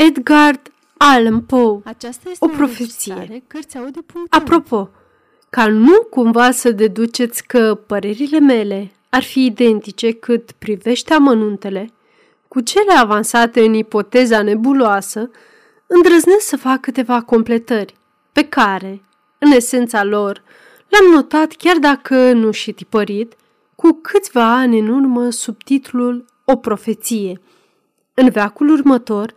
Edgar Allan Poe. Aceasta este O profeție. înregistrare Cărțiaudio.com. Apropo, ca nu cumva să deduceți că părerile mele ar fi identice cât privește amănuntele, cu cele avansate în ipoteza nebuloasă, îndrăznesc să fac câteva completări, pe care, în esența lor, le-am notat chiar dacă nu și tipărit, cu câțiva ani în urmă sub titlul O profeție. În veacul următor,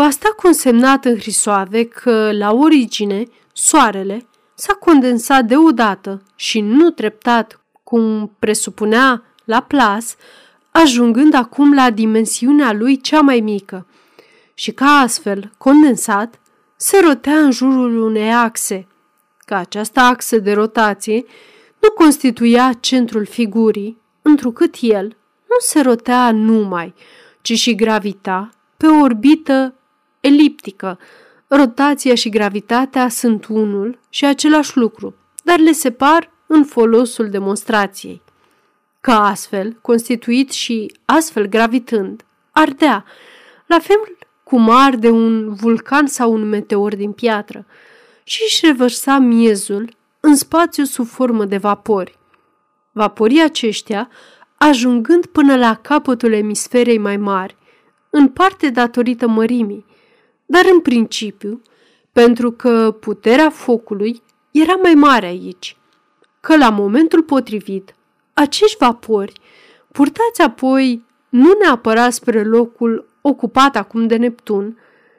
va sta consemnat în hrisoave că, la origine, soarele s-a condensat deodată și nu treptat, cum presupunea Laplace, ajungând acum la dimensiunea lui cea mai mică. Și ca astfel, condensat, se rotea în jurul unei axe, că această axă de rotație nu constituia centrul figurii, întrucât el nu se rotea numai, ci și gravita pe o orbită eliptică. Rotația și gravitatea sunt unul și același lucru, dar le separ în folosul demonstrației. Ca astfel, constituit și astfel gravitând, ardea, la fel cum arde un vulcan sau un meteor din piatră, și își revărsa miezul în spațiu sub formă de vapori. Vaporii aceștia, ajungând până la capătul emisferei mai mari, în parte datorită mărimii, dar în principiu pentru că puterea focului era mai mare aici, că la momentul potrivit acești vapori, purtați apoi nu neapărat spre locul ocupat acum de Neptun,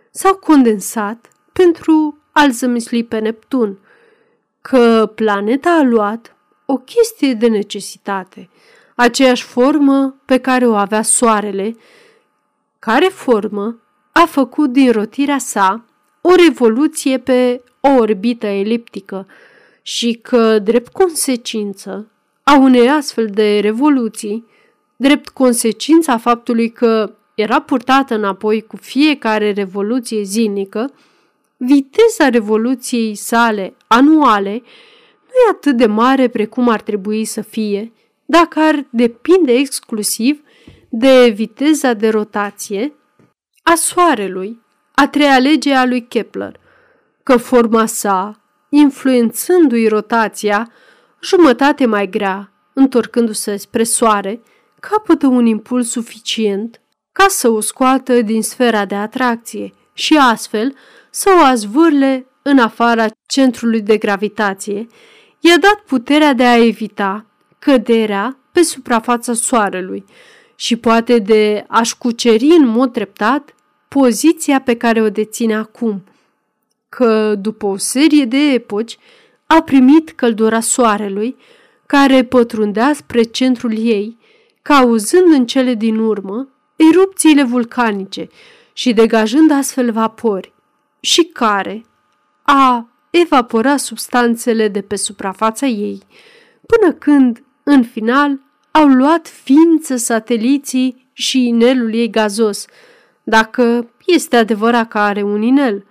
s-au condensat pentru a-l zămisli pe Neptun, că planeta a luat o chestie de necesitate, aceeași formă pe care o avea Soarele, care formă a făcut din rotirea sa o revoluție pe o orbită eliptică și că, drept consecință a unei astfel de revoluții, drept consecința faptului că era purtată înapoi cu fiecare revoluție zilnică, viteza revoluției sale anuale nu e atât de mare precum ar trebui să fie, dacă ar depinde exclusiv de viteza de rotație a Soarelui, a treia lege a lui Kepler, că forma sa, influențându-i rotația, jumătate mai grea, întorcându-se spre Soare, capătă un impuls suficient ca să o scoată din sfera de atracție și astfel să o azvârle în afara centrului de gravitație, i-a dat puterea de a evita căderea pe suprafața Soarelui și poate de a-și cuceri în mod treptat poziția pe care o deține acum, că după o serie de epoci a primit căldura Soarelui, care pătrundea spre centrul ei, cauzând în cele din urmă erupțiile vulcanice și degajând astfel vapori, și care a evaporat substanțele de pe suprafața ei, până când, în final, au luat ființă sateliții și inelul ei gazos, dacă este adevărat că are un inel,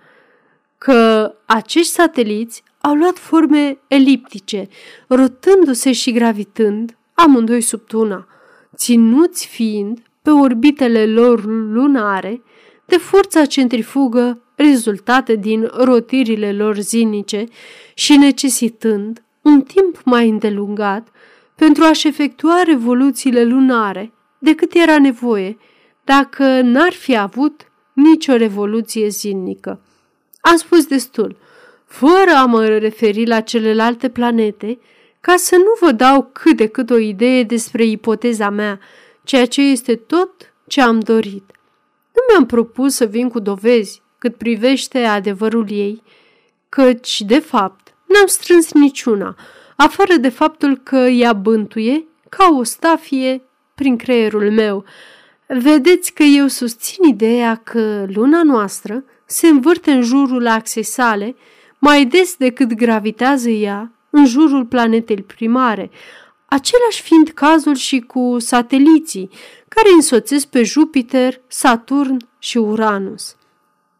că acești sateliți au luat forme eliptice, rotându-se și gravitând, amândoi sub tuna, ținuți fiind pe orbitele lor lunare de forța centrifugă rezultate din rotirile lor zilnice și necesitând un timp mai îndelungat pentru a-și efectua revoluțiile lunare decât era nevoie dacă n-ar fi avut nicio revoluție zilnică. Am spus destul, fără a mă referi la celelalte planete, ca să nu vă dau cât de cât o idee despre ipoteza mea, ceea ce este tot ce am dorit. Nu mi-am propus să vin cu dovezi cât privește adevărul ei, căci, de fapt, n-am strâns niciuna, afară de faptul că ea bântuie ca o stafie prin creierul meu. Vedeți că eu susțin ideea că luna noastră se învârte în jurul axei sale mai des decât gravitează ea în jurul planetei primare, același fiind cazul și cu sateliții care însoțesc pe Jupiter, Saturn și Uranus.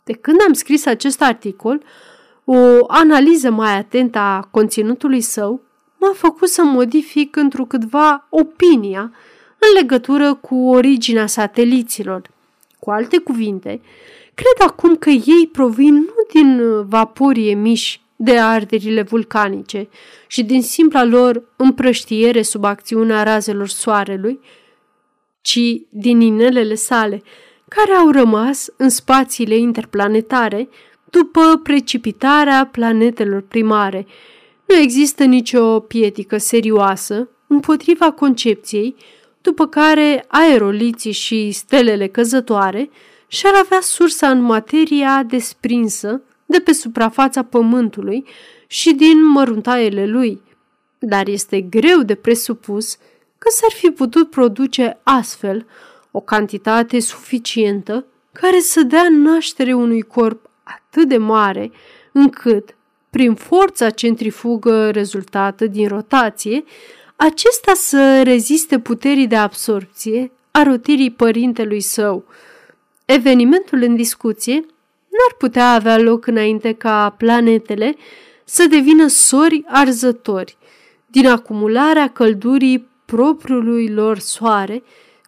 De când am scris acest articol, o analiză mai atentă a conținutului său m-a făcut să modific întrucâtva opinia în legătură cu originea sateliților. Cu alte cuvinte, cred acum că ei provin nu din vaporii emiși de arderile vulcanice și din simpla lor împrăștiere sub acțiunea razelor soarelui, ci din inelele sale, care au rămas în spațiile interplanetare după precipitarea planetelor primare. Nu există nicio pietică serioasă împotriva concepției după care aeroliții și stelele căzătoare și-ar avea sursa în materia desprinsă de pe suprafața pământului și din măruntaiele lui. Dar este greu de presupus că s-ar fi putut produce astfel o cantitate suficientă care să dea naștere unui corp atât de mare încât, prin forța centrifugă rezultată din rotație, acesta să reziste puterii de absorpție a rotirii părintelui său. Evenimentul în discuție n-ar putea avea loc înainte ca planetele să devină sori arzători din acumularea căldurii propriului lor soare,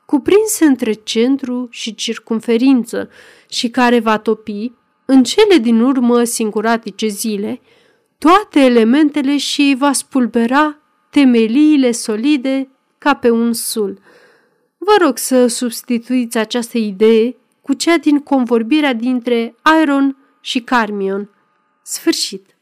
cuprinse între centru și circumferință și care va topi, în cele din urmă singuratice zile, toate elementele și va spulbera temeliile solide ca pe un sul. Vă rog să substituiți această idee cu cea din convorbirea dintre Iron și Carmion. Sfârșit.